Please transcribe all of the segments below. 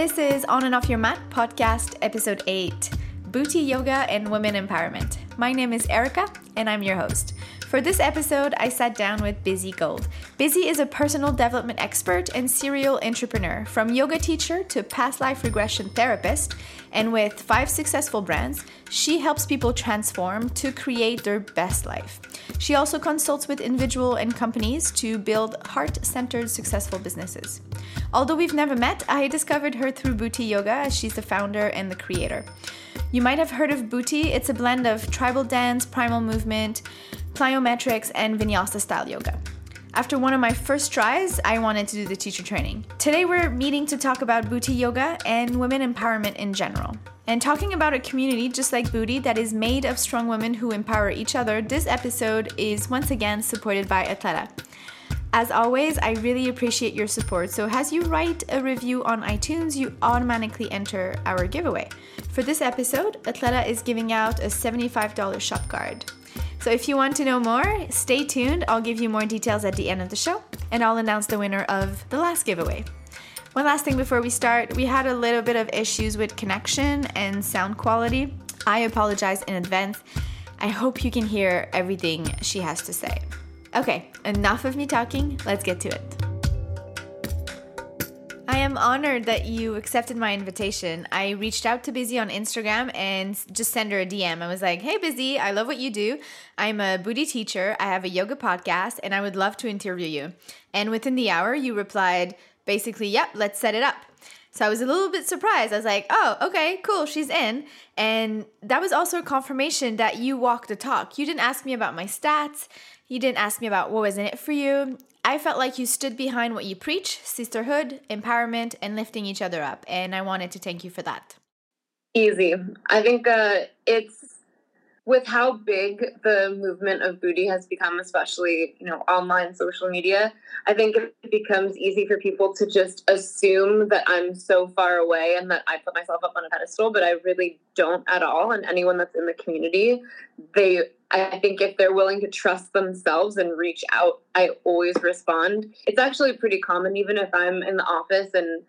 This is On and Off Your Mat podcast, episode 8 Buti Yoga and Women Empowerment. My name is Erica, and I'm your host. For this episode, I sat down with Bizzie Gold. Bizzie is a personal development expert and serial entrepreneur, from yoga teacher to past life regression therapist. And with five successful brands, she helps people transform to create their best life. She also consults with individual and companies to build heart centered successful businesses. Although we've never met, I discovered her through Buti Yoga as she's the founder and the creator. You might have heard of Buti, it's a blend of tribal dance, primal movement, plyometrics, and vinyasa style yoga. After one of my first tries, I wanted to do the teacher training. Today, we're meeting to talk about Buti yoga and women empowerment in general. And talking about a community just like Buti that is made of strong women who empower each other, this episode is once again supported by Athleta. As always, I really appreciate your support. So, as you write a review on iTunes, you automatically enter our giveaway. For this episode, Athleta is giving out a $75 shop card. So if you want to know more, stay tuned. I'll give you more details at the end of the show, and I'll announce the winner of the last giveaway. One last thing before we start we had a little bit of issues with connection and sound quality. I apologize in advance. I hope you can hear everything she has to say. Okay, enough of me talking, let's get to it. Am honored that you accepted my invitation. I reached out to Bizzie on Instagram and just sent her a DM. I was like, hey, Bizzie, I love what you do. I'm a Buti teacher. I have a yoga podcast and I would love to interview you. And within the hour, you replied basically, yep, let's set it up. So I was a little bit surprised. I was like, oh, okay, cool, she's in. And that was also a confirmation that you walk the talk. You didn't ask me about my stats. You didn't ask me about what was in it for you. I felt like you stood behind what you preach sisterhood, empowerment, and lifting each other up. And I wanted to thank you for that. Easy. I think uh, it's with how big the movement of Buti has become, especially you know online social media, I think it becomes easy for people to just assume that I'm so far away and that I put myself up on a pedestal, but I really don't at all. And anyone that's in the community, they I think if they're willing to trust themselves and reach out, I always respond. It's actually pretty common, even if I'm in the office and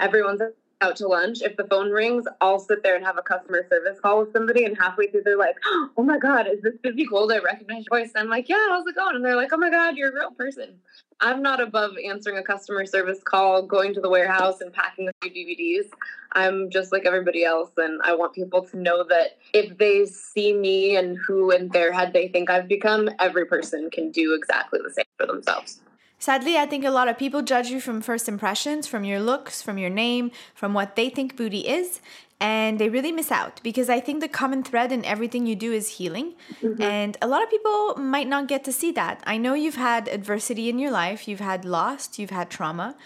everyone's out to lunch, if the phone rings, I'll sit there and have a customer service call with somebody, and halfway through they're like, "Oh my god, is this Bizzie Gold? I recognize your voice." And I'm like, "Yeah, how's it going?" And they're like, "Oh my god, you're a real person." I'm not above answering a customer service call, going to the warehouse, and packing a few DVDs. I'm just like everybody else, and I want people to know that if they see me and who in their head they think I've become, every person can do exactly the same for themselves. Sadly, I think a lot of people judge you from first impressions, from your looks, from your name, from what they think Buti is, and they really miss out because I think the common thread in everything you do is healing. Mm-hmm. And a lot of people might not get to see that. I know you've had adversity in your life, you've had loss, you've had trauma.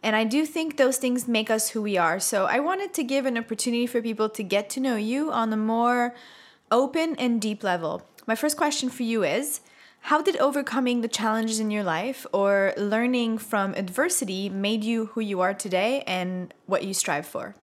And I do think those things make us who we are. So I wanted to give an opportunity for people to get to know you on a more open and deep level. My first question for you is how did overcoming the challenges in your life or learning from adversity made you who you are today and what you strive for?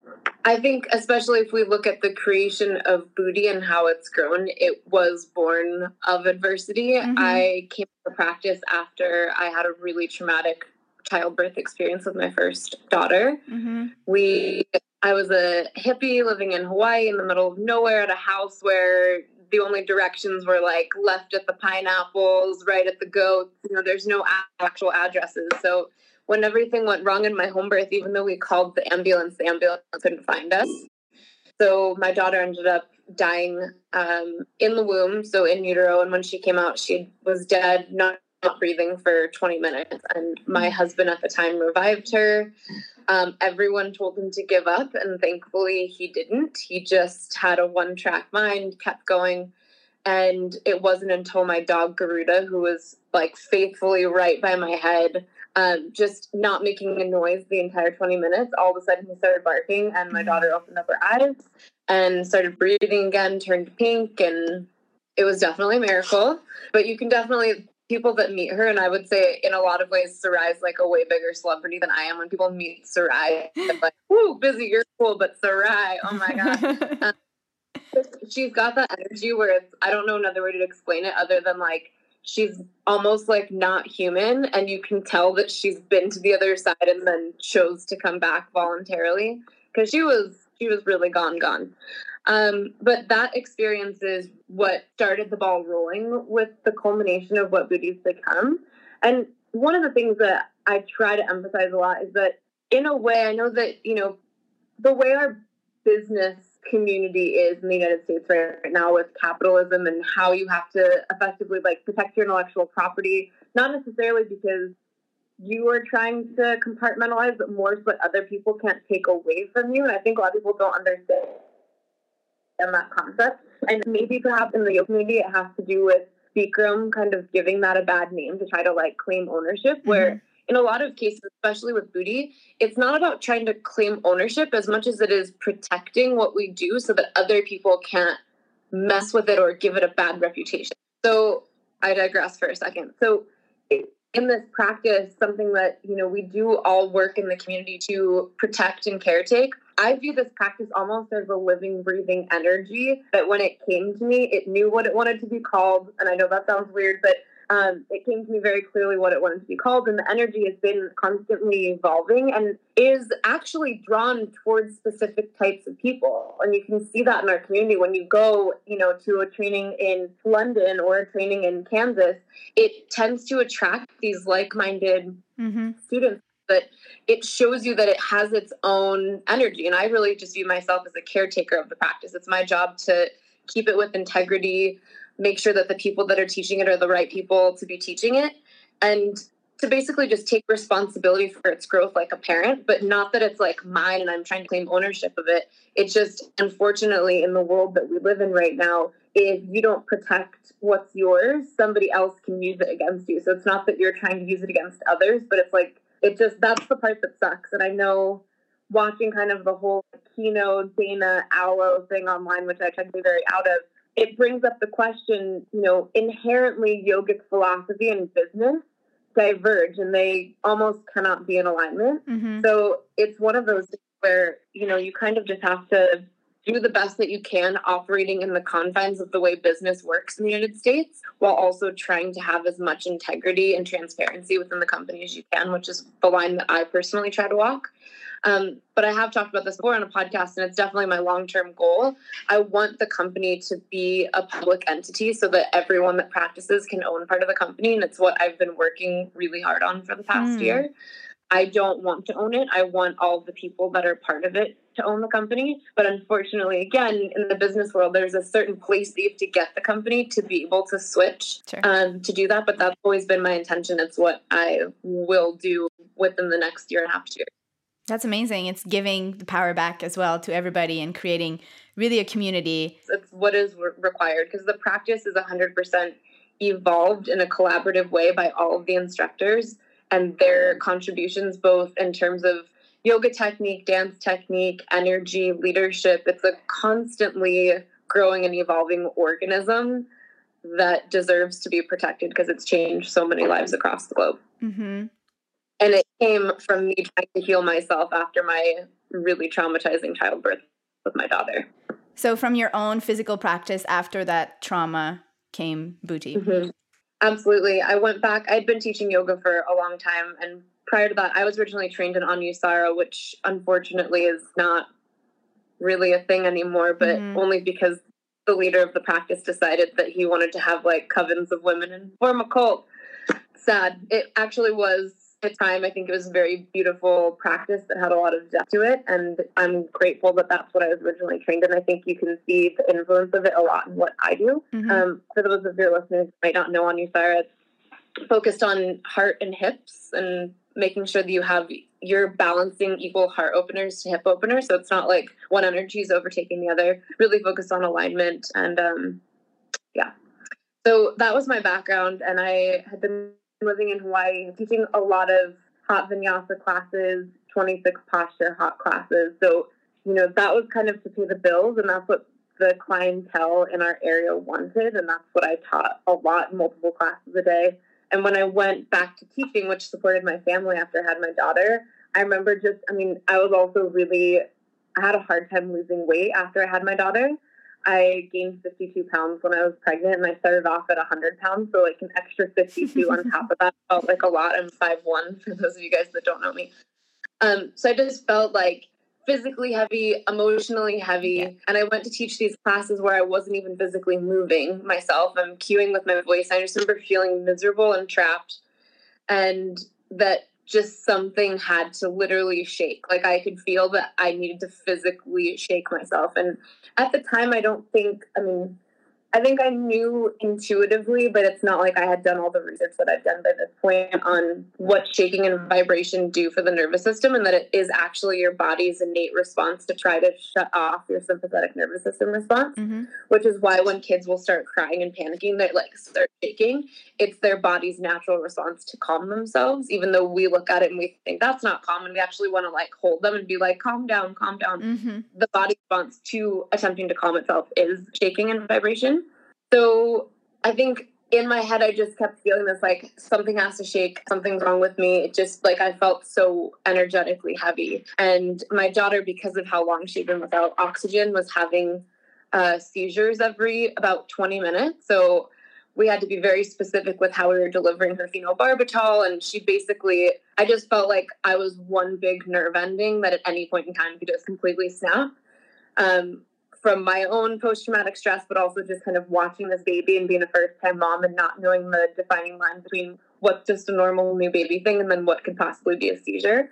I think, especially if we look at the creation of Buti and how it's grown, it was born of adversity. Mm-hmm. I came to practice after I had a really traumatic childbirth experience with my first daughter. Mm-hmm. We, I was a hippie living in Hawaii in the middle of nowhere at a house where the only directions were like left at the pineapples, right at the goats. You know, there's no actual addresses. So when everything went wrong in my home birth, even though we called the ambulance, the ambulance couldn't find us. So my daughter ended up dying um, in the womb, so in utero. And when she came out, she was dead, not, not breathing for 20 minutes. And my husband at the time revived her. Um, everyone told him to give up, and thankfully he didn't. He just had a one track mind, kept going. And it wasn't until my dog Garuda, who was like faithfully right by my head, um, just not making a noise the entire 20 minutes, all of a sudden he started barking, and my mm-hmm. daughter opened up her eyes and started breathing again, turned pink, and it was definitely a miracle. But you can definitely people that meet her, and I would say in a lot of ways, Sarai's like a way bigger celebrity than I am. When people meet Sarai, I'm like, "Whoo, Bizzie, you're cool," but Sarai, oh my god, um, she's got that energy where it's I don't know another way to explain it other than like she's almost like not human and you can tell that she's been to the other side and then chose to come back voluntarily. Because she was she was really gone gone um, but that experience is what started the ball rolling with the culmination of what Buti's become and one of the things that i try to emphasize a lot is that in a way i know that you know the way our business community is in the United States right, right now with capitalism and how you have to effectively like protect your intellectual property, not necessarily because you are trying to compartmentalize, but more so that other people can't take away from you. And I think a lot of people don't understand that concept. And maybe perhaps in the yoga community, it has to do with Bikram kind of giving that a bad name to try to like claim ownership, where mm-hmm in a lot of cases, especially with Buti, it's not about trying to claim ownership as much as it is protecting what we do so that other people can't mess with it or give it a bad reputation. So I digress for a second. So in this practice, something that you know we do all work in the community to protect and caretake. I view this practice almost as a living, breathing energy that when it came to me, it knew what it wanted to be called. And I know that sounds weird, but um, it came to me very clearly what it wanted to be called, and the energy has been constantly evolving and is actually drawn towards specific types of people. And you can see that in our community when you go, you know, to a training in London or a training in Kansas, it tends to attract these like-minded mm-hmm. students. But it shows you that it has its own energy. And I really just view myself as a caretaker of the practice. It's my job to keep it with integrity, make sure that the people that are teaching it are the right people to be teaching it and to basically just take responsibility for its growth like a parent but not that it's like mine and i'm trying to claim ownership of it it's just unfortunately in the world that we live in right now if you don't protect what's yours somebody else can use it against you so it's not that you're trying to use it against others but it's like it just that's the part that sucks and i know watching kind of the whole keynote dana alo thing online which i try to be very out of it brings up the question, you know, inherently yogic philosophy and business diverge and they almost cannot be in alignment. Mm-hmm. So it's one of those where, you know, you kind of just have to do the best that you can operating in the confines of the way business works in the United States while also trying to have as much integrity and transparency within the company as you can, which is the line that I personally try to walk. Um, but I have talked about this before on a podcast, and it's definitely my long term goal. I want the company to be a public entity so that everyone that practices can own part of the company. And it's what I've been working really hard on for the past mm. year. I don't want to own it. I want all the people that are part of it to own the company. But unfortunately, again, in the business world, there's a certain place that you have to get the company to be able to switch sure. um, to do that. But that's always been my intention. It's what I will do within the next year and a half, years. That's amazing. It's giving the power back as well to everybody and creating really a community. That's what is re- required because the practice is 100% evolved in a collaborative way by all of the instructors and their contributions, both in terms of yoga technique, dance technique, energy, leadership. It's a constantly growing and evolving organism that deserves to be protected because it's changed so many lives across the globe. Mm-hmm and it came from me trying to heal myself after my really traumatizing childbirth with my daughter. So, from your own physical practice after that trauma came Buti. Mm-hmm. Absolutely. I went back, I'd been teaching yoga for a long time. And prior to that, I was originally trained in Anusara, which unfortunately is not really a thing anymore, but mm-hmm. only because the leader of the practice decided that he wanted to have like covens of women and form a cult. Sad. It actually was the time, I think it was a very beautiful practice that had a lot of depth to it. And I'm grateful that that's what I was originally trained in. I think you can see the influence of it a lot in what I do. Mm-hmm. Um, for those of your listeners who might not know Anusara, it's focused on heart and hips and making sure that you have you're balancing equal heart openers to hip openers. So it's not like one energy is overtaking the other. Really focused on alignment and um, yeah. So that was my background, and I had been living in Hawaii, teaching a lot of hot vinyasa classes, 26 posture hot classes. So, you know, that was kind of to pay the bills, and that's what the clientele in our area wanted, and that's what I taught a lot, multiple classes a day. And when I went back to teaching, which supported my family after I had my daughter, I remember just, I mean, I was also really, I had a hard time losing weight after I had my daughter. I gained 52 pounds when I was pregnant, and I started off at 100 pounds. So, like, an extra 52 on top of that felt like a lot. I'm 5'1 for those of you guys that don't know me. Um, so, I just felt like physically heavy, emotionally heavy. Yeah. And I went to teach these classes where I wasn't even physically moving myself. I'm cueing with my voice. I just remember feeling miserable and trapped. And that just something had to literally shake. Like I could feel that I needed to physically shake myself. And at the time, I don't think, I mean, I think I knew intuitively, but it's not like I had done all the research that I've done by this point on what shaking and vibration do for the nervous system, and that it is actually your body's innate response to try to shut off your sympathetic nervous system response. Mm-hmm. Which is why when kids will start crying and panicking, they like start shaking. It's their body's natural response to calm themselves. Even though we look at it and we think that's not calm, and we actually want to like hold them and be like, "Calm down, calm down." Mm-hmm. The body response to attempting to calm itself is shaking and vibration. So I think in my head, I just kept feeling this like something has to shake, something's wrong with me. It just like I felt so energetically heavy. And my daughter, because of how long she'd been without oxygen, was having uh, seizures every about 20 minutes. So we had to be very specific with how we were delivering her phenobarbital. And she basically, I just felt like I was one big nerve ending that at any point in time could just completely snap. Um, from my own post traumatic stress, but also just kind of watching this baby and being a first time mom and not knowing the defining line between what's just a normal new baby thing and then what could possibly be a seizure.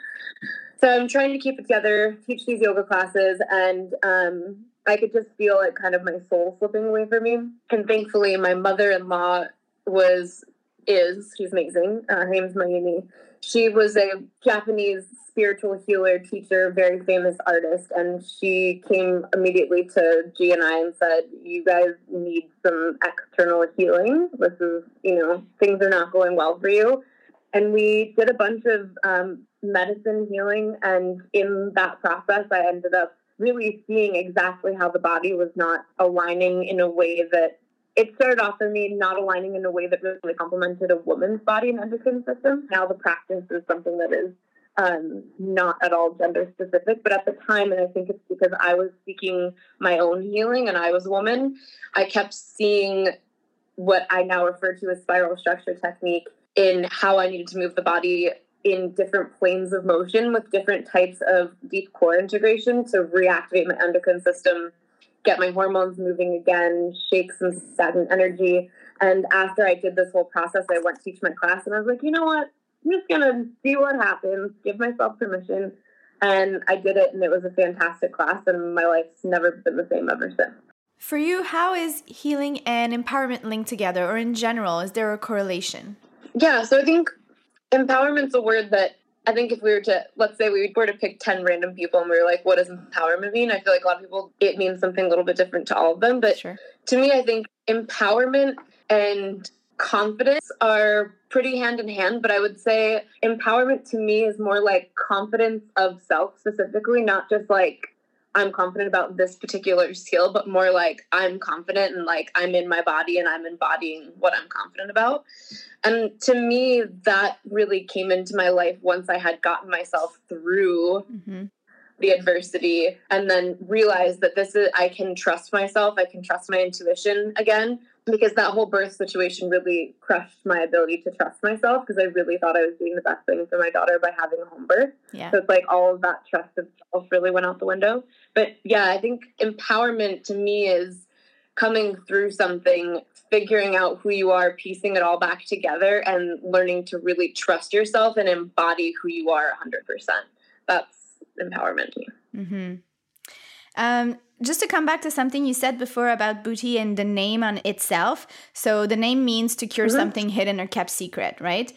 So I'm trying to keep it together, teach these yoga classes, and um, I could just feel like kind of my soul slipping away from me. And thankfully, my mother in law was, is, she's amazing. Uh, her name's Mayumi. She was a Japanese spiritual healer, teacher, very famous artist, and she came immediately to G and I and said, "You guys need some external healing. This is, you know, things are not going well for you." And we did a bunch of um, medicine healing, and in that process, I ended up really seeing exactly how the body was not aligning in a way that it started off for me not aligning in a way that really complemented a woman's body and endocrine system. Now the practice is something that is um, not at all gender specific, but at the time, and I think it's because I was seeking my own healing and I was a woman, I kept seeing what I now refer to as spiral structure technique in how I needed to move the body in different planes of motion with different types of deep core integration to reactivate my endocrine system, get my hormones moving again, shake some stagnant energy. And after I did this whole process, I went to teach my class and I was like, you know what? I'm just gonna see what happens, give myself permission. And I did it, and it was a fantastic class, and my life's never been the same ever since. For you, how is healing and empowerment linked together, or in general, is there a correlation? Yeah, so I think empowerment's a word that I think if we were to, let's say we were to pick 10 random people and we were like, what does empowerment mean? I feel like a lot of people, it means something a little bit different to all of them. But sure. to me, I think empowerment and confidence are pretty hand in hand, but I would say empowerment to me is more like confidence of self specifically, not just like I'm confident about this particular skill, but more like I'm confident and like I'm in my body and I'm embodying what I'm confident about. And to me, that really came into my life once I had gotten myself through mm-hmm. the adversity and then realized that this is, I can trust myself, I can trust my intuition again because that whole birth situation really crushed my ability to trust myself because I really thought I was doing the best thing for my daughter by having a home birth. Yeah. So it's like all of that trust of self really went out the window. But yeah, I think empowerment to me is coming through something, figuring out who you are, piecing it all back together, and learning to really trust yourself and embody who you are 100%. That's empowerment to me. Mm-hmm. Um, just to come back to something you said before about Buti and the name on itself. So the name means to cure mm-hmm. something hidden or kept secret, right?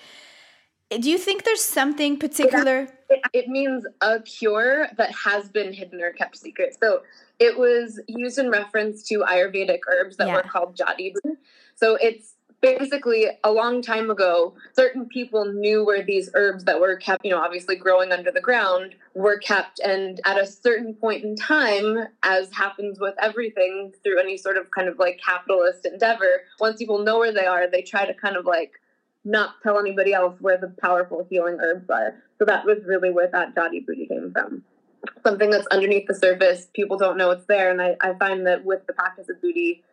Do you think there's something particular? It, it, means a cure that has been hidden or kept secret. So it was used in reference to Ayurvedic herbs that yeah. were called jadi. So it's basically a long time ago, certain people knew where these herbs that were kept, you know, obviously growing under the ground were kept. And at a certain point in time, as happens with everything through any sort of kind of like capitalist endeavor, once people know where they are, they try to kind of like not tell anybody else where the powerful healing herbs are. So that was really where that Jadi Buti came from. something that's underneath the surface. People don't know it's there. And I, I find that with the practice of Buti,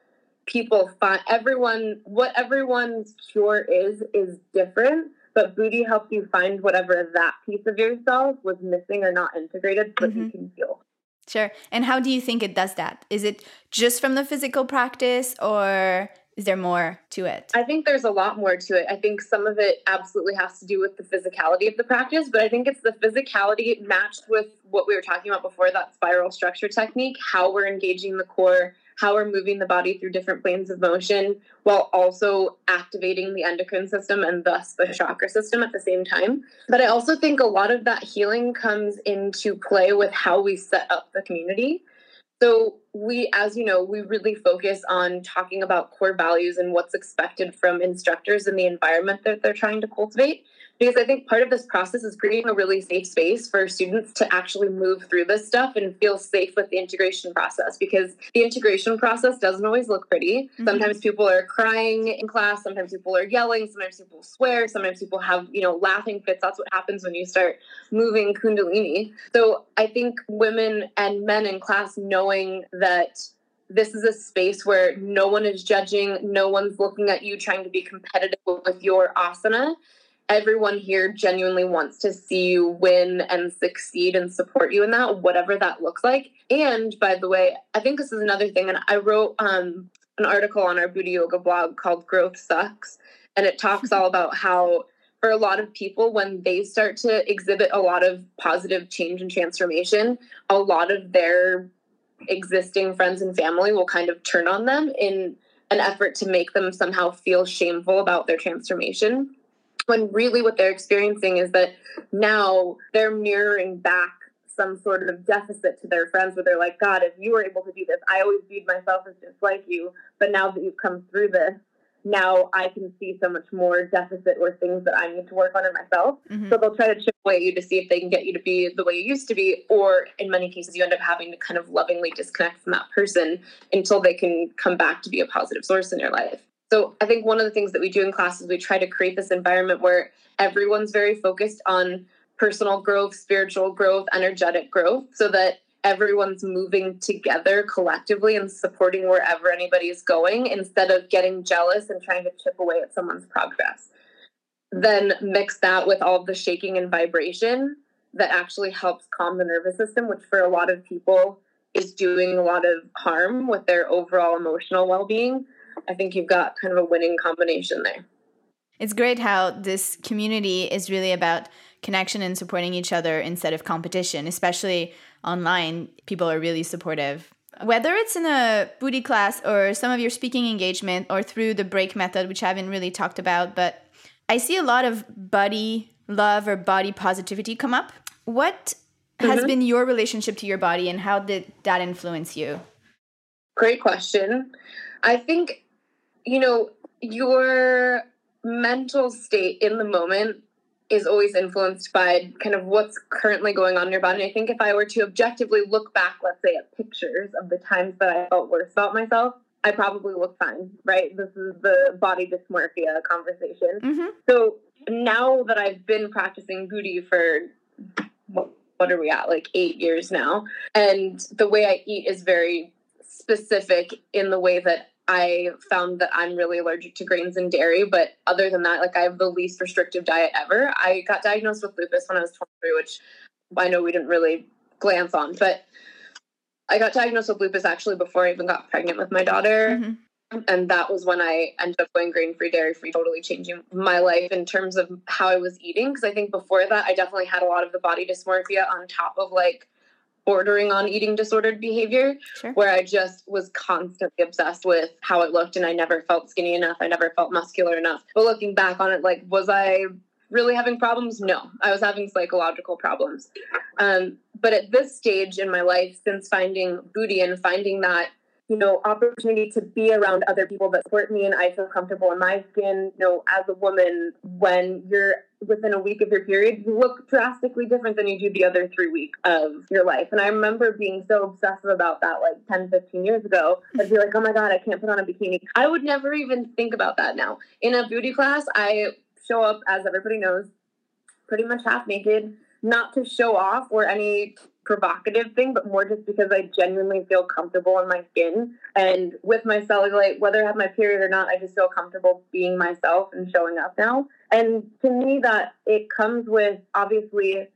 people find everyone, what everyone's cure is, is different. But Buti helps you find whatever that piece of yourself was missing or not integrated so mm-hmm. you can heal. Sure. And how do you think it does that? Is it just from the physical practice or is there more to it? I think there's a lot more to it. I think some of it absolutely has to do with the physicality of the practice, but I think it's the physicality matched with what we were talking about before that spiral structure technique, how we're engaging the core, how we're moving the body through different planes of motion while also activating the endocrine system and thus the chakra system at the same time. But I also think a lot of that healing comes into play with how we set up the community. So, we, as you know, we really focus on talking about core values and what's expected from instructors in the environment that they're trying to cultivate because I think part of this process is creating a really safe space for students to actually move through this stuff and feel safe with the integration process because the integration process doesn't always look pretty. Mm-hmm. Sometimes people are crying in class, sometimes people are yelling, sometimes people swear, sometimes people have, you know, laughing fits. That's what happens when you start moving kundalini. So I think women and men in class knowing that this is a space where no one is judging, no one's looking at you trying to be competitive with your asana everyone here genuinely wants to see you win and succeed and support you in that, whatever that looks like. And by the way, I think this is another thing. And I wrote um, an article on our Buti Yoga blog called Growth Sucks. And it talks all about how, for a lot of people, when they start to exhibit a lot of positive change and transformation, a lot of their existing friends and family will kind of turn on them in an effort to make them somehow feel shameful about their transformation when really what they're experiencing is that now they're mirroring back some sort of deficit to their friends where they're like, God, if you were able to do this, I always viewed myself as just like you. But now that you've come through this, now I can see so much more deficit or things that I need to work on in myself. Mm-hmm. So they'll try to chip away at you to see if they can get you to be the way you used to be. Or in many cases, you end up having to kind of lovingly disconnect from that person until they can come back to be a positive source in your life. So I think one of the things that we do in class is we try to create this environment where everyone's very focused on personal growth, spiritual growth, energetic growth, so that everyone's moving together collectively and supporting wherever anybody is going instead of getting jealous and trying to chip away at someone's progress. Then mix that with all the shaking and vibration that actually helps calm the nervous system, which for a lot of people is doing a lot of harm with their overall emotional well being. I think you've got kind of a winning combination there. It's great how this community is really about connection and supporting each other instead of competition, especially online. People are really supportive. Whether it's in a Buti class or some of your speaking engagement or through the break method, which I haven't really talked about, but I see a lot of body love or body positivity come up. What mm-hmm. has been your relationship to your body and how did that influence you? Great question. I think you know, your mental state in the moment is always influenced by kind of what's currently going on in your body. And I think if I were to objectively look back, let's say at pictures of the times that I felt worse about myself, I probably look fine, right? This is the body dysmorphia conversation. Mm-hmm. So now that I've been practicing Buti for what, what are we at, like eight years now, and the way I eat is very specific in the way that I found that I'm really allergic to grains and dairy, but other than that, like I have the least restrictive diet ever. I got diagnosed with lupus when I was 23, which I know we didn't really glance on, but I got diagnosed with lupus actually before I even got pregnant with my daughter. Mm-hmm. And that was when I ended up going grain free, dairy free, totally changing my life in terms of how I was eating. Because I think before that, I definitely had a lot of the body dysmorphia on top of like bordering on eating disordered behavior sure. where I just was constantly obsessed with how it looked and I never felt skinny enough. I never felt muscular enough. But looking back on it, like, was I really having problems? No, I was having psychological problems. Um, but at this stage in my life, since finding Buti and finding that you know, opportunity to be around other people that support me and I feel comfortable in my skin. You know, as a woman, when you're within a week of your period, you look drastically different than you do the other three weeks of your life. And I remember being so obsessive about that like 10, 15 years ago. I'd be like, oh my God, I can't put on a bikini. I would never even think about that now. In a Buti class, I show up, as everybody knows, pretty much half naked, not to show off or any provocative thing, but more just because I genuinely feel comfortable in my skin and with my cellulite, whether I have my period or not, I just feel comfortable being myself and showing up now. And to me, that it comes with obviously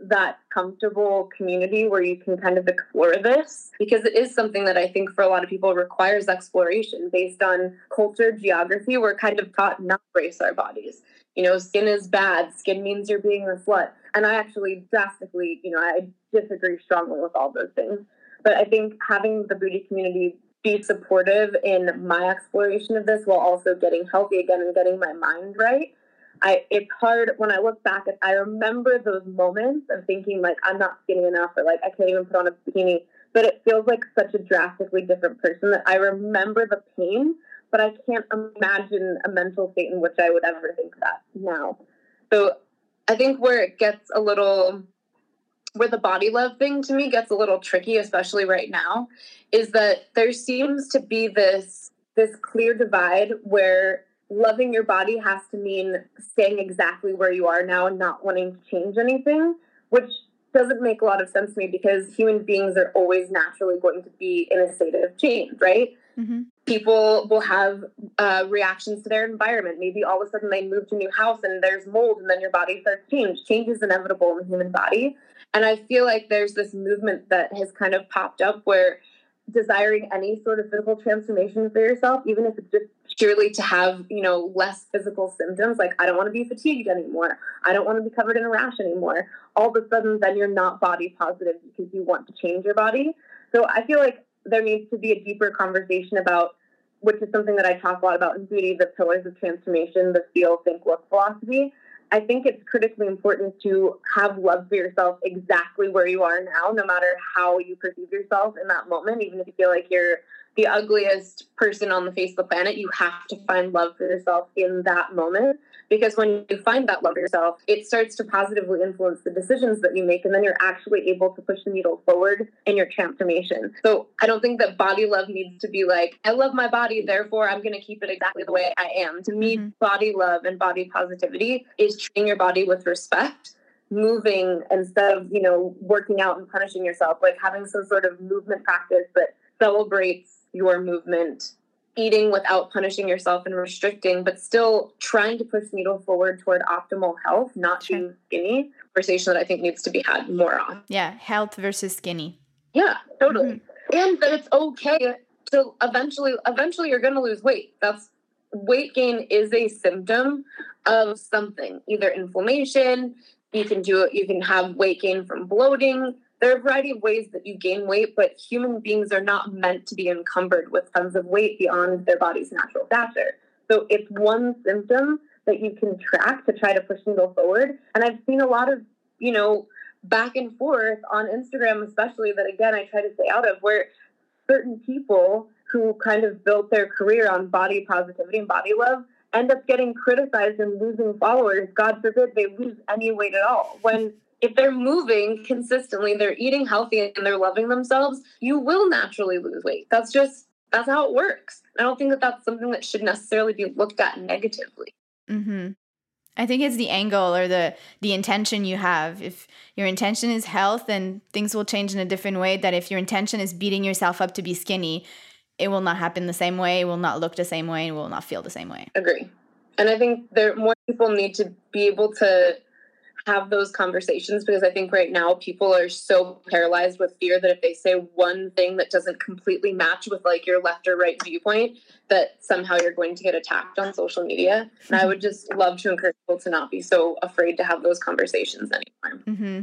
that comfortable community where you can kind of explore this because it is something that I think for a lot of people requires exploration based on culture, geography. We're kind of taught not to brace our bodies. You know, skin is bad, skin means you're being a slut. And I actually drastically, you know, I disagree strongly with all those things. But I think having the Buti community be supportive in my exploration of this while also getting healthy again and getting my mind right I it's hard when I look back and I remember those moments of thinking like I'm not skinny enough or like I can't even put on a bikini. But it feels like such a drastically different person that I remember the pain, but I can't imagine a mental state in which I would ever think that now. So I think where it gets a little where the body love thing to me gets a little tricky, especially right now, is that there seems to be this this clear divide where loving your body has to mean staying exactly where you are now and not wanting to change anything, which doesn't make a lot of sense to me because human beings are always naturally going to be in a state of change, right? Mm-hmm. People will have uh, reactions to their environment. Maybe all of a sudden they move to a new house and there's mold, and then your body starts change. Change is inevitable in the human body. And I feel like there's this movement that has kind of popped up where desiring any sort of physical transformation for yourself, even if it's just purely to have, you know, less physical symptoms. Like, I don't want to be fatigued anymore. I don't want to be covered in a rash anymore. All of a sudden, then you're not body positive because you want to change your body. So I feel like there needs to be a deeper conversation about, which is something that I talk a lot about in Buti, the pillars of transformation, the feel, think, look philosophy. I think it's critically important to have love for yourself exactly where you are now, no matter how you perceive yourself in that moment, even if you feel like you're the ugliest person on the face of the planet, you have to find love for yourself in that moment. Because when you find that love for yourself, it starts to positively influence the decisions that you make, and then you're actually able to push the needle forward in your transformation. So I don't think that body love needs to be like, I love my body, therefore I'm going to keep it exactly the way I am. To me, mm-hmm. body love and body positivity is treating your body with respect moving instead of you know working out and punishing yourself like having some sort of movement practice that celebrates your movement, eating without punishing yourself and restricting, but still trying to push the needle forward toward optimal health, not sure. being skinny. Conversation that I think needs to be had more on. Yeah, health versus skinny. Yeah, totally. Mm-hmm. And that it's okay to eventually eventually you're gonna lose weight. That's weight gain is a symptom of something, either inflammation, you can do it, you can have weight gain from bloating, there are a variety of ways that you gain weight, but human beings are not meant to be encumbered with tons of weight beyond their body's natural stature. So it's one symptom that you can track to try to push and go forward. And I've seen a lot of, you know, back and forth on Instagram, especially that again I try to stay out of, where certain people who kind of built their career on body positivity and body love end up getting criticized and losing followers. God forbid they lose any weight at all. When if they're moving consistently, they're eating healthy and they're loving themselves, you will naturally lose weight. That's just that's how it works. I don't think that that's something that should necessarily be looked at negatively. Mm-hmm. I think it's the angle or the the intention you have. If your intention is health, then things will change in a different way. That if your intention is beating yourself up to be skinny, it will not happen the same way. It will not look the same way. It will not feel the same way. Agree. And I think there more people need to be able to have those conversations because I think right now people are so paralyzed with fear that if they say one thing that doesn't completely match with like your left or right viewpoint, that somehow you're going to get attacked on social media. And I would just love to encourage people to not be so afraid to have those conversations anymore. Mm-hmm.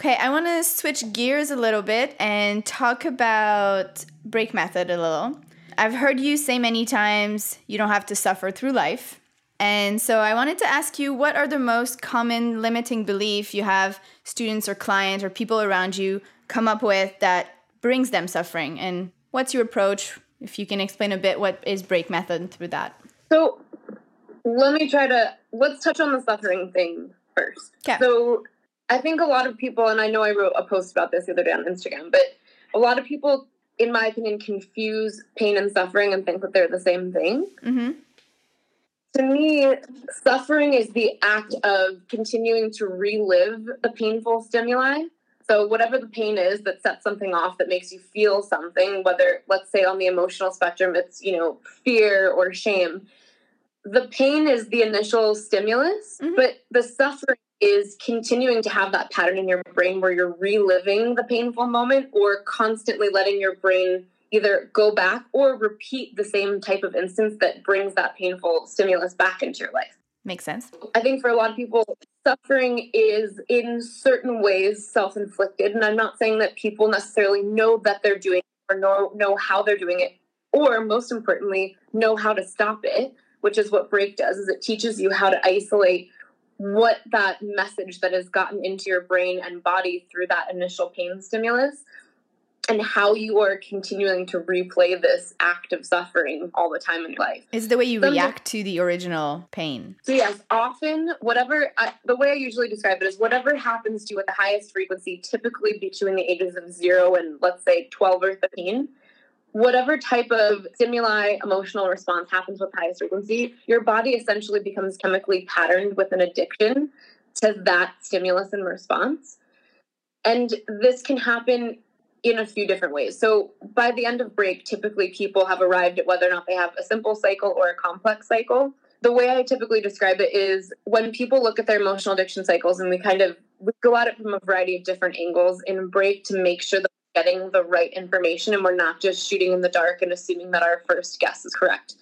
Okay, I want to switch gears a little bit and talk about break method a little. I've heard you say many times you don't have to suffer through life. And so I wanted to ask you what are the most common limiting belief you have students or clients or people around you come up with that brings them suffering and what's your approach if you can explain a bit what is break method through that. So let me try to let's touch on the suffering thing first. Okay. So I think a lot of people and I know I wrote a post about this the other day on Instagram, but a lot of people in my opinion confuse pain and suffering and think that they're the same thing. Mm-hmm to me, suffering is the act of continuing to relive the painful stimuli. So, whatever the pain is that sets something off that makes you feel something, whether, let's say, on the emotional spectrum, it's, you know, fear or shame, the pain is the initial stimulus, mm-hmm. but the suffering is continuing to have that pattern in your brain where you're reliving the painful moment or constantly letting your brain either go back or repeat the same type of instance that brings that painful stimulus back into your life. Makes sense. I think for a lot of people, suffering is in certain ways self inflicted. And I'm not saying that people necessarily know that they're doing it or know, know how they're doing it, or most importantly, know how to stop it, which is what break does, is it teaches you how to isolate what that message that has gotten into your brain and body through that initial pain stimulus and how you are continuing to replay this act of suffering all the time in your life. Is the way you react to the original pain. So, yes, often, whatever, I, the way I usually describe it is whatever happens to you at the highest frequency, typically between the ages of zero and let's say 12 or 13, whatever type of stimuli emotional response happens with highest frequency, your body essentially becomes chemically patterned with an addiction to that stimulus and response. And this can happen in a few different ways. So by the end of break, typically people have arrived at whether or not they have a simple cycle or a complex cycle. The way I typically describe it is when people look at their emotional addiction cycles and we kind of we go at it from a variety of different angles in break to make sure that we're getting the right information and we're not just shooting in the dark and assuming that our first guess is correct.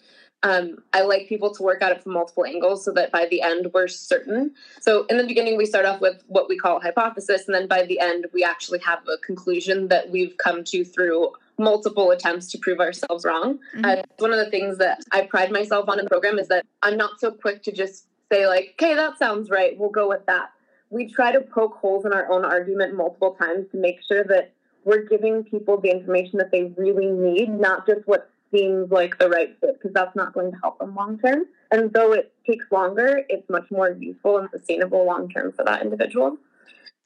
Um, I like people to work at it from multiple angles so that by the end we're certain. So in the beginning, we start off with what we call hypothesis, and then by the end, we actually have a conclusion that we've come to through multiple attempts to prove ourselves wrong. Mm-hmm. Uh, one of the things that I pride myself on in the program is that I'm not so quick to just say like, "Okay, that sounds right. We'll go with that." We try to poke holes in our own argument multiple times to make sure that we're giving people the information that they really need, not just what seems like the right fit because that's not going to help them long term. And though it takes longer, it's much more useful and sustainable long term for that individual.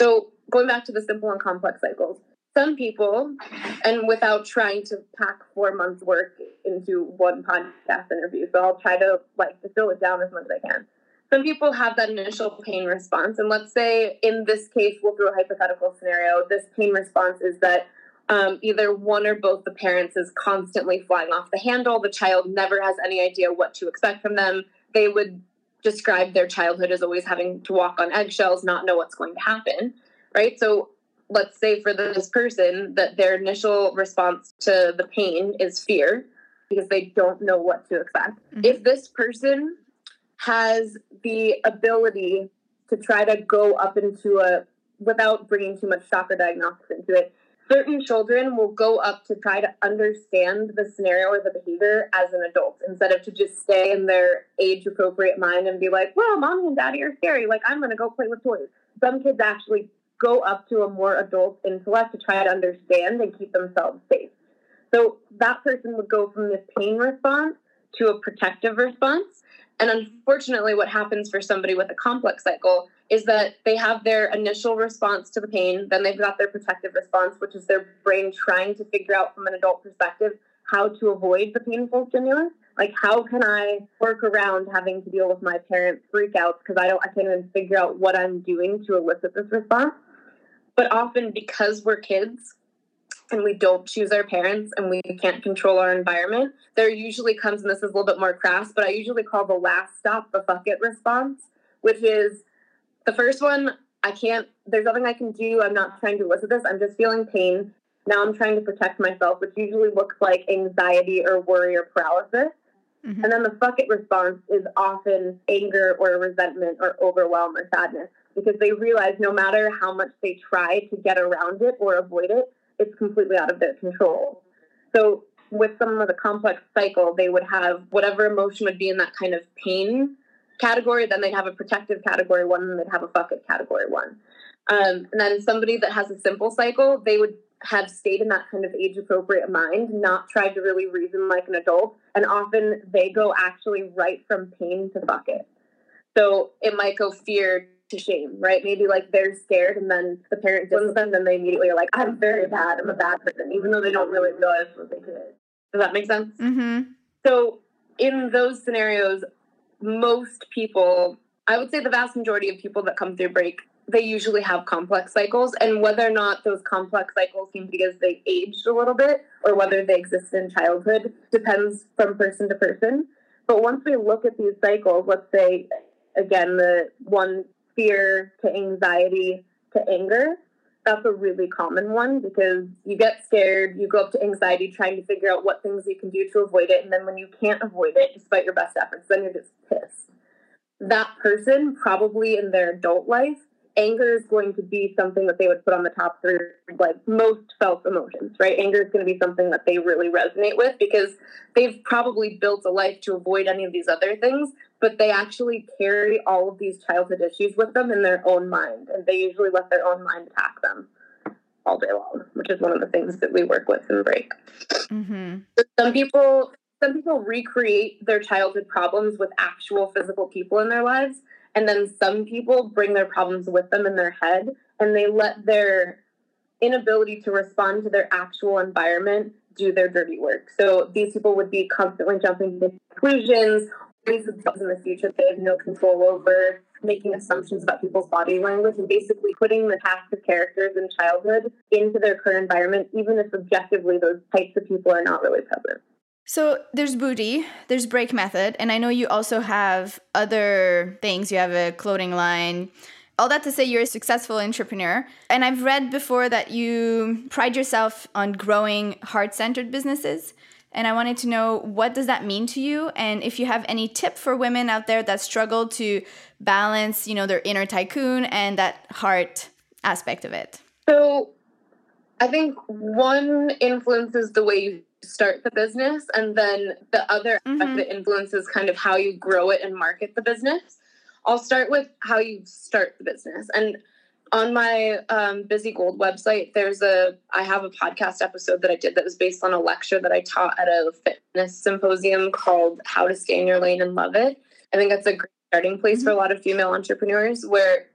So, going back to the simple and complex cycles, some people, and without trying to pack four months' work into one podcast interview, so I'll try to like distill it down as much as I can. Some people have that initial pain response, and let's say in this case, we'll do a hypothetical scenario. This pain response is that um, either one or both the parents is constantly flying off the handle. The child never has any idea what to expect from them. They would describe their childhood as always having to walk on eggshells, not know what's going to happen, right? So let's say for this person that their initial response to the pain is fear because they don't know what to expect. Mm-hmm. If this person has the ability to try to go up into a without bringing too much shock or diagnostics into it certain children will go up to try to understand the scenario or the behavior as an adult instead of to just stay in their age appropriate mind and be like, well, mommy and daddy are scary. Like, I'm going to go play with toys. Some kids actually go up to a more adult intellect to try to understand and keep themselves safe. So that person would go from this pain response to a protective response. And unfortunately, what happens for somebody with a complex cycle is that they have their initial response to the pain, then they've got their protective response, which is their brain trying to figure out from an adult perspective how to avoid the painful stimulus. Like, how can I work around having to deal with my parents' freakouts because I don't, I can't even figure out what I'm doing to elicit this response. But often, because we're kids and we don't choose our parents and we can't control our environment, there usually comes, and this is a little bit more crass, but I usually call the last stop the fuck it response, which is the first one, I can't, there's nothing I can do. I'm not trying to elicit this. I'm just feeling pain. Now I'm trying to protect myself, which usually looks like anxiety or worry or paralysis. Mm-hmm. And then the fuck it response is often anger or resentment or overwhelm or sadness because they realize no matter how much they try to get around it or avoid it, it's completely out of their control. So with someone with a complex cycle, they would have whatever emotion would be in that kind of pain category, then they'd have a protective category one, and they'd have a fuck it category one. Um, and then somebody that has a simple cycle, they would have stayed in that kind of age appropriate mind, not tried to really reason like an adult, and often they go actually right from pain to fuck it. So it might go fear to shame, right? Maybe like they're scared and then the parent disciplines them, then they immediately are like, I'm very bad, I'm a bad person, even though they don't really realize what they did. Does that make sense? Mm-hmm. So in those scenarios, most people, I would say the vast majority of people that come through break they usually have complex cycles. And whether or not those complex cycles came because they aged a little bit or whether they exist in childhood depends from person to person. But once we look at these cycles, let's say, again, the one fear to anxiety to anger, that's a really common one because you get scared, you go up to anxiety trying to figure out what things you can do to avoid it. And then when you can't avoid it, despite your best efforts, then you're just pissed. That person, probably in their adult life, anger is going to be something that they would put on the top three, like most felt emotions, right? Anger is going to be something that they really resonate with because they've probably built a life to avoid any of these other things, but they actually carry all of these childhood issues with them in their own mind, and they usually let their own mind attack them all day long, which is one of the things that we work with in break. Mm-hmm. Some people some people recreate their childhood problems with actual physical people in their lives and then some people bring their problems with them in their head and they let their inability to respond to their actual environment do their dirty work. So these people would be constantly jumping to conclusions, in the future they have no control over, making assumptions about people's body language, and basically putting the cast of characters in childhood into their current environment, even if objectively those types of people are not really present. So there's Buti, there's Break Method, and I know you also have other things. You have a clothing line. All that to say, you're a successful entrepreneur. And I've read before that you pride yourself on growing heart centered businesses. And I wanted to know what does that mean to you? And if you have any tip for women out there that struggle to balance, you know, their inner tycoon and that heart aspect of it. So I think one influences the way you start the business and then the other mm-hmm. that influences kind of how you grow it and market the business i'll start with how you start the business and on my um, Bizzie Gold website there's a i have a podcast episode that i did that was based on a lecture that i taught at a fitness symposium called how to stay in your lane and love it i think that's a great starting place mm-hmm. for a lot of female entrepreneurs where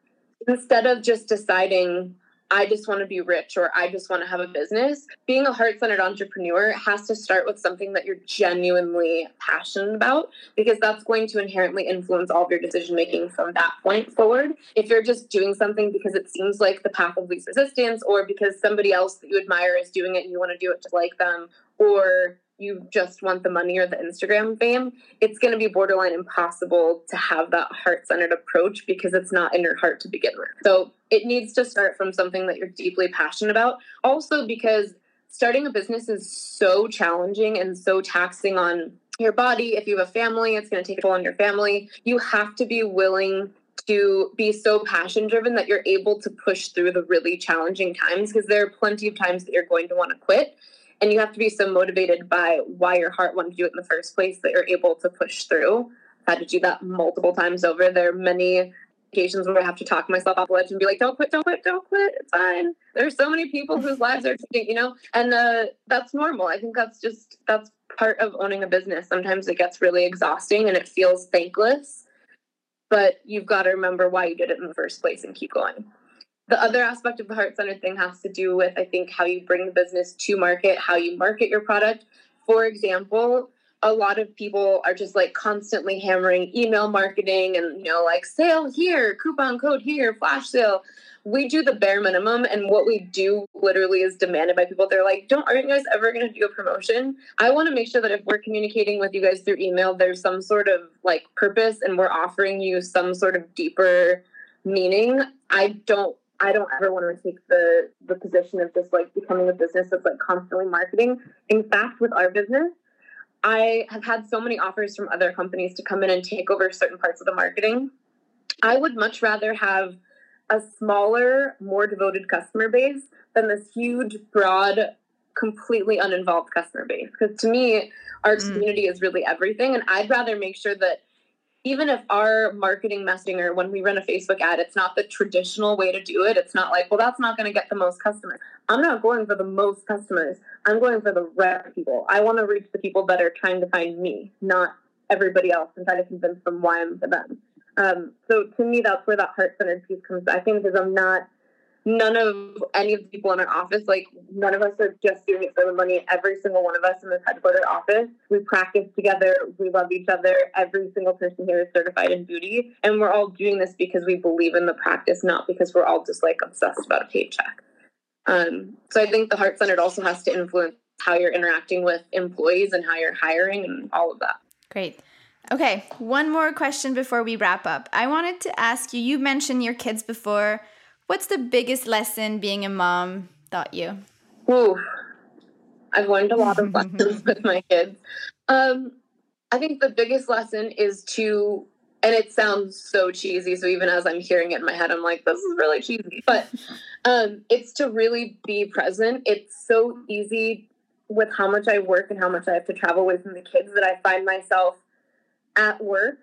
instead of just deciding I just want to be rich or I just want to have a business. Being a heart centered entrepreneur has to start with something that you're genuinely passionate about because that's going to inherently influence all of your decision making from that point forward. If you're just doing something because it seems like the path of least resistance or because somebody else that you admire is doing it and you want to do it to like them or you just want the money or the Instagram fame, it's going to be borderline impossible to have that heart centered approach because it's not in your heart to begin with. So it needs to start from something that you're deeply passionate about. Also, because starting a business is so challenging and so taxing on your body. If you have a family, it's going to take a toll on your family. You have to be willing to be so passion driven that you're able to push through the really challenging times because there are plenty of times that you're going to want to quit and you have to be so motivated by why your heart wanted to do it in the first place that you're able to push through. I've had to do that multiple times over. There are many occasions where I have to talk myself off the ledge and be like, "Don't quit, don't quit, don't quit. It's fine." There's so many people whose lives are changing, you know, and uh, that's normal. I think that's just that's part of owning a business. Sometimes it gets really exhausting and it feels thankless, but you've got to remember why you did it in the first place and keep going the other aspect of the heart centered thing has to do with, I think, how you bring the business to market, how you market your product. For example, a lot of people are just like constantly hammering email marketing and, you know, like sale here, coupon code here, flash sale. We do the bare minimum, and what we do literally is demanded by people. They're like, "Don't aren't you guys ever going to do a promotion?" I want to make sure that if we're communicating with you guys through email, there's some sort of like purpose, and we're offering you some sort of deeper meaning. I don't I don't ever want to take the the position of just like becoming a business that's like constantly marketing. In fact, with our business, I have had so many offers from other companies to come in and take over certain parts of the marketing. I would much rather have a smaller, more devoted customer base than this huge, broad, completely uninvolved customer base. Because to me, our mm. community is really everything. And I'd rather make sure that even if our marketing messaging or when we run a Facebook ad, it's not the traditional way to do it. It's not like, well, that's not going to get the most customers. I'm not going for the most customers. I'm going for the right people. I want to reach the people that are trying to find me, not everybody else, and try to convince them why I'm for them. Um, so to me, that's where that heart centered piece comes I think because I'm not none of any of the people in our office, like none of us are just doing it for the money. Every single one of us in this headquarter office, we practice together. We love each other. Every single person here is certified in Buti. And we're all doing this because we believe in the practice, not because we're all just like obsessed about a paycheck. Um, so I think the heart centered also has to influence how you're interacting with employees and how you're hiring and all of that. Great. Okay, one more question before we wrap up. I wanted to ask you you mentioned your kids before. What's the biggest lesson being a mom taught you? Ooh, I've learned a lot of lessons with my kids. Um, I think the biggest lesson is to, and it sounds so cheesy. So even as I'm hearing it in my head, I'm like, this is really cheesy. But um, it's to really be present. It's so easy with how much I work and how much I have to travel away from the kids that I find myself at work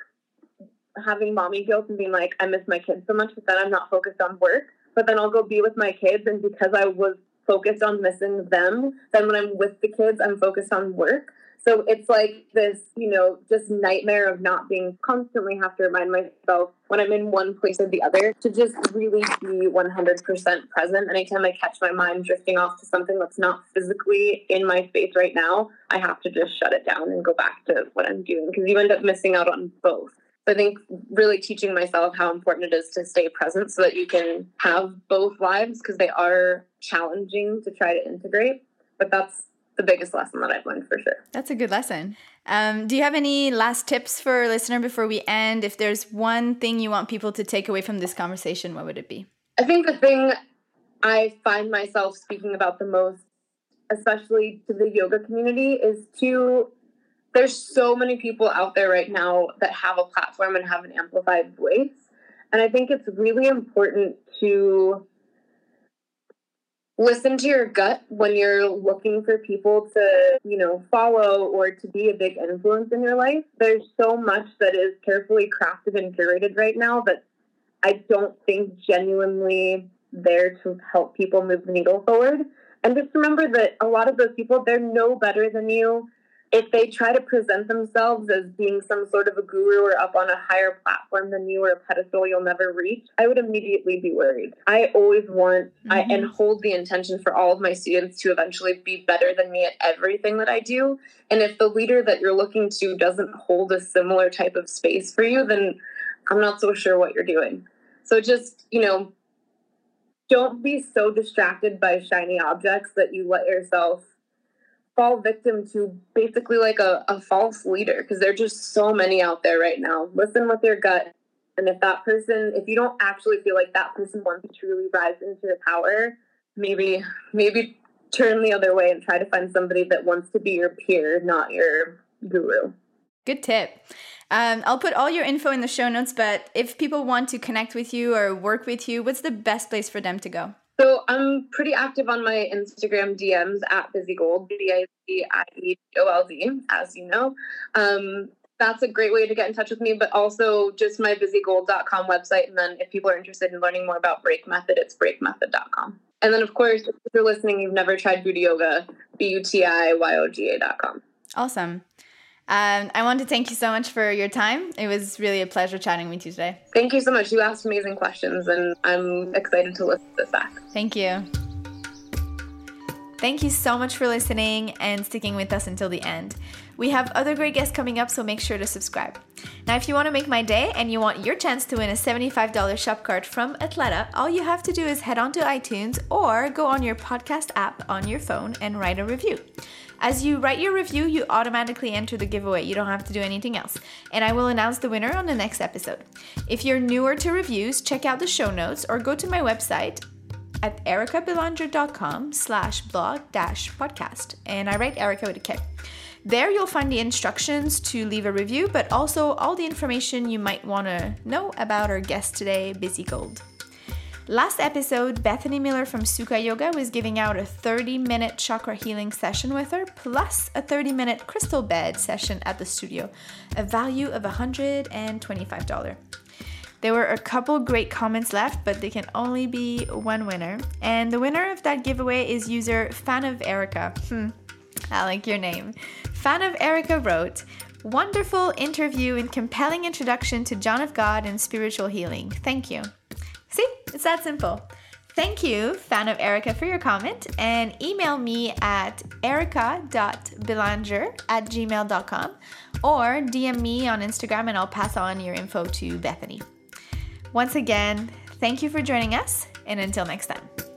having mommy guilt and being like, I miss my kids so much, but then I'm not focused on work. But then I'll go be with my kids, and because I was focused on missing them, then when I'm with the kids, I'm focused on work. So it's like this, you know, just nightmare of not being constantly have to remind myself when I'm in one place or the other to just really be 100% present. Anytime I catch my mind drifting off to something that's not physically in my space right now, I have to just shut it down and go back to what I'm doing because you end up missing out on both. I think really teaching myself how important it is to stay present so that you can have both lives because they are challenging to try to integrate. But that's the biggest lesson that I've learned for sure. That's a good lesson. Um, do you have any last tips for a listener before we end? If there's one thing you want people to take away from this conversation, what would it be? I think the thing I find myself speaking about the most, especially to the yoga community, is to there's so many people out there right now that have a platform and have an amplified voice. And I think it's really important to listen to your gut when you're looking for people to, you know, follow or to be a big influence in your life. There's so much that is carefully crafted and curated right now that I don't think genuinely there to help people move the needle forward. And just remember that a lot of those people, they're no better than you if they try to present themselves as being some sort of a guru or up on a higher platform than you or a pedestal you'll never reach, I would immediately be worried. I always want mm-hmm. I, and hold the intention for all of my students to eventually be better than me at everything that I do. And if the leader that you're looking to doesn't hold a similar type of space for you, then I'm not so sure what you're doing. So just, you know, don't be so distracted by shiny objects that you let yourself fall victim to basically like a, a false leader because there are just so many out there right now. Listen with your gut. And if that person, if you don't actually feel like that person wants to truly rise into your power, maybe, maybe turn the other way and try to find somebody that wants to be your peer, not your guru. Good tip. Um, I'll put all your info in the show notes, but if people want to connect with you or work with you, what's the best place for them to go? So I'm pretty active on my Instagram DMs at Bizzie Gold, B I Z I E O L D, as you know. Um, that's a great way to get in touch with me, but also just my bizziegold.com website. And then if people are interested in learning more about Break Method, it's breakmethod.com. And then, of course, if you're listening, you've never tried Buti Yoga, B U T I Y O G A.com. Awesome. Um, I want to thank you so much for your time. It was really a pleasure chatting with you today. Thank you so much. You asked amazing questions, and I'm excited to listen to this back. Thank you. Thank you so much for listening and sticking with us until the end. We have other great guests coming up, so make sure to subscribe. Now, if you want to make my day and you want your chance to win a $75 shop card from Athleta, all you have to do is head onto iTunes or go on your podcast app on your phone and write a review. As you write your review, you automatically enter the giveaway. You don't have to do anything else. And I will announce the winner on the next episode. If you're newer to reviews, check out the show notes or go to my website at ericabelanger.com slash blog dash podcast. And I write Erica with a K. There you'll find the instructions to leave a review, but also all the information you might want to know about our guest today, Bizzie Gold. Last episode, Bethany Miller from Sukha Yoga was giving out a 30 minute chakra healing session with her, plus a 30 minute crystal bed session at the studio, a value of $125. There were a couple great comments left, but they can only be one winner. And the winner of that giveaway is user Fan of Erica. Hmm, I like your name. Fan of Erica wrote, Wonderful interview and compelling introduction to John of God and spiritual healing. Thank you. See, it's that simple. Thank you, fan of Erica, for your comment and email me at erica.belanger at gmail.com or DM me on Instagram and I'll pass on your info to Bethany. Once again, thank you for joining us, and until next time.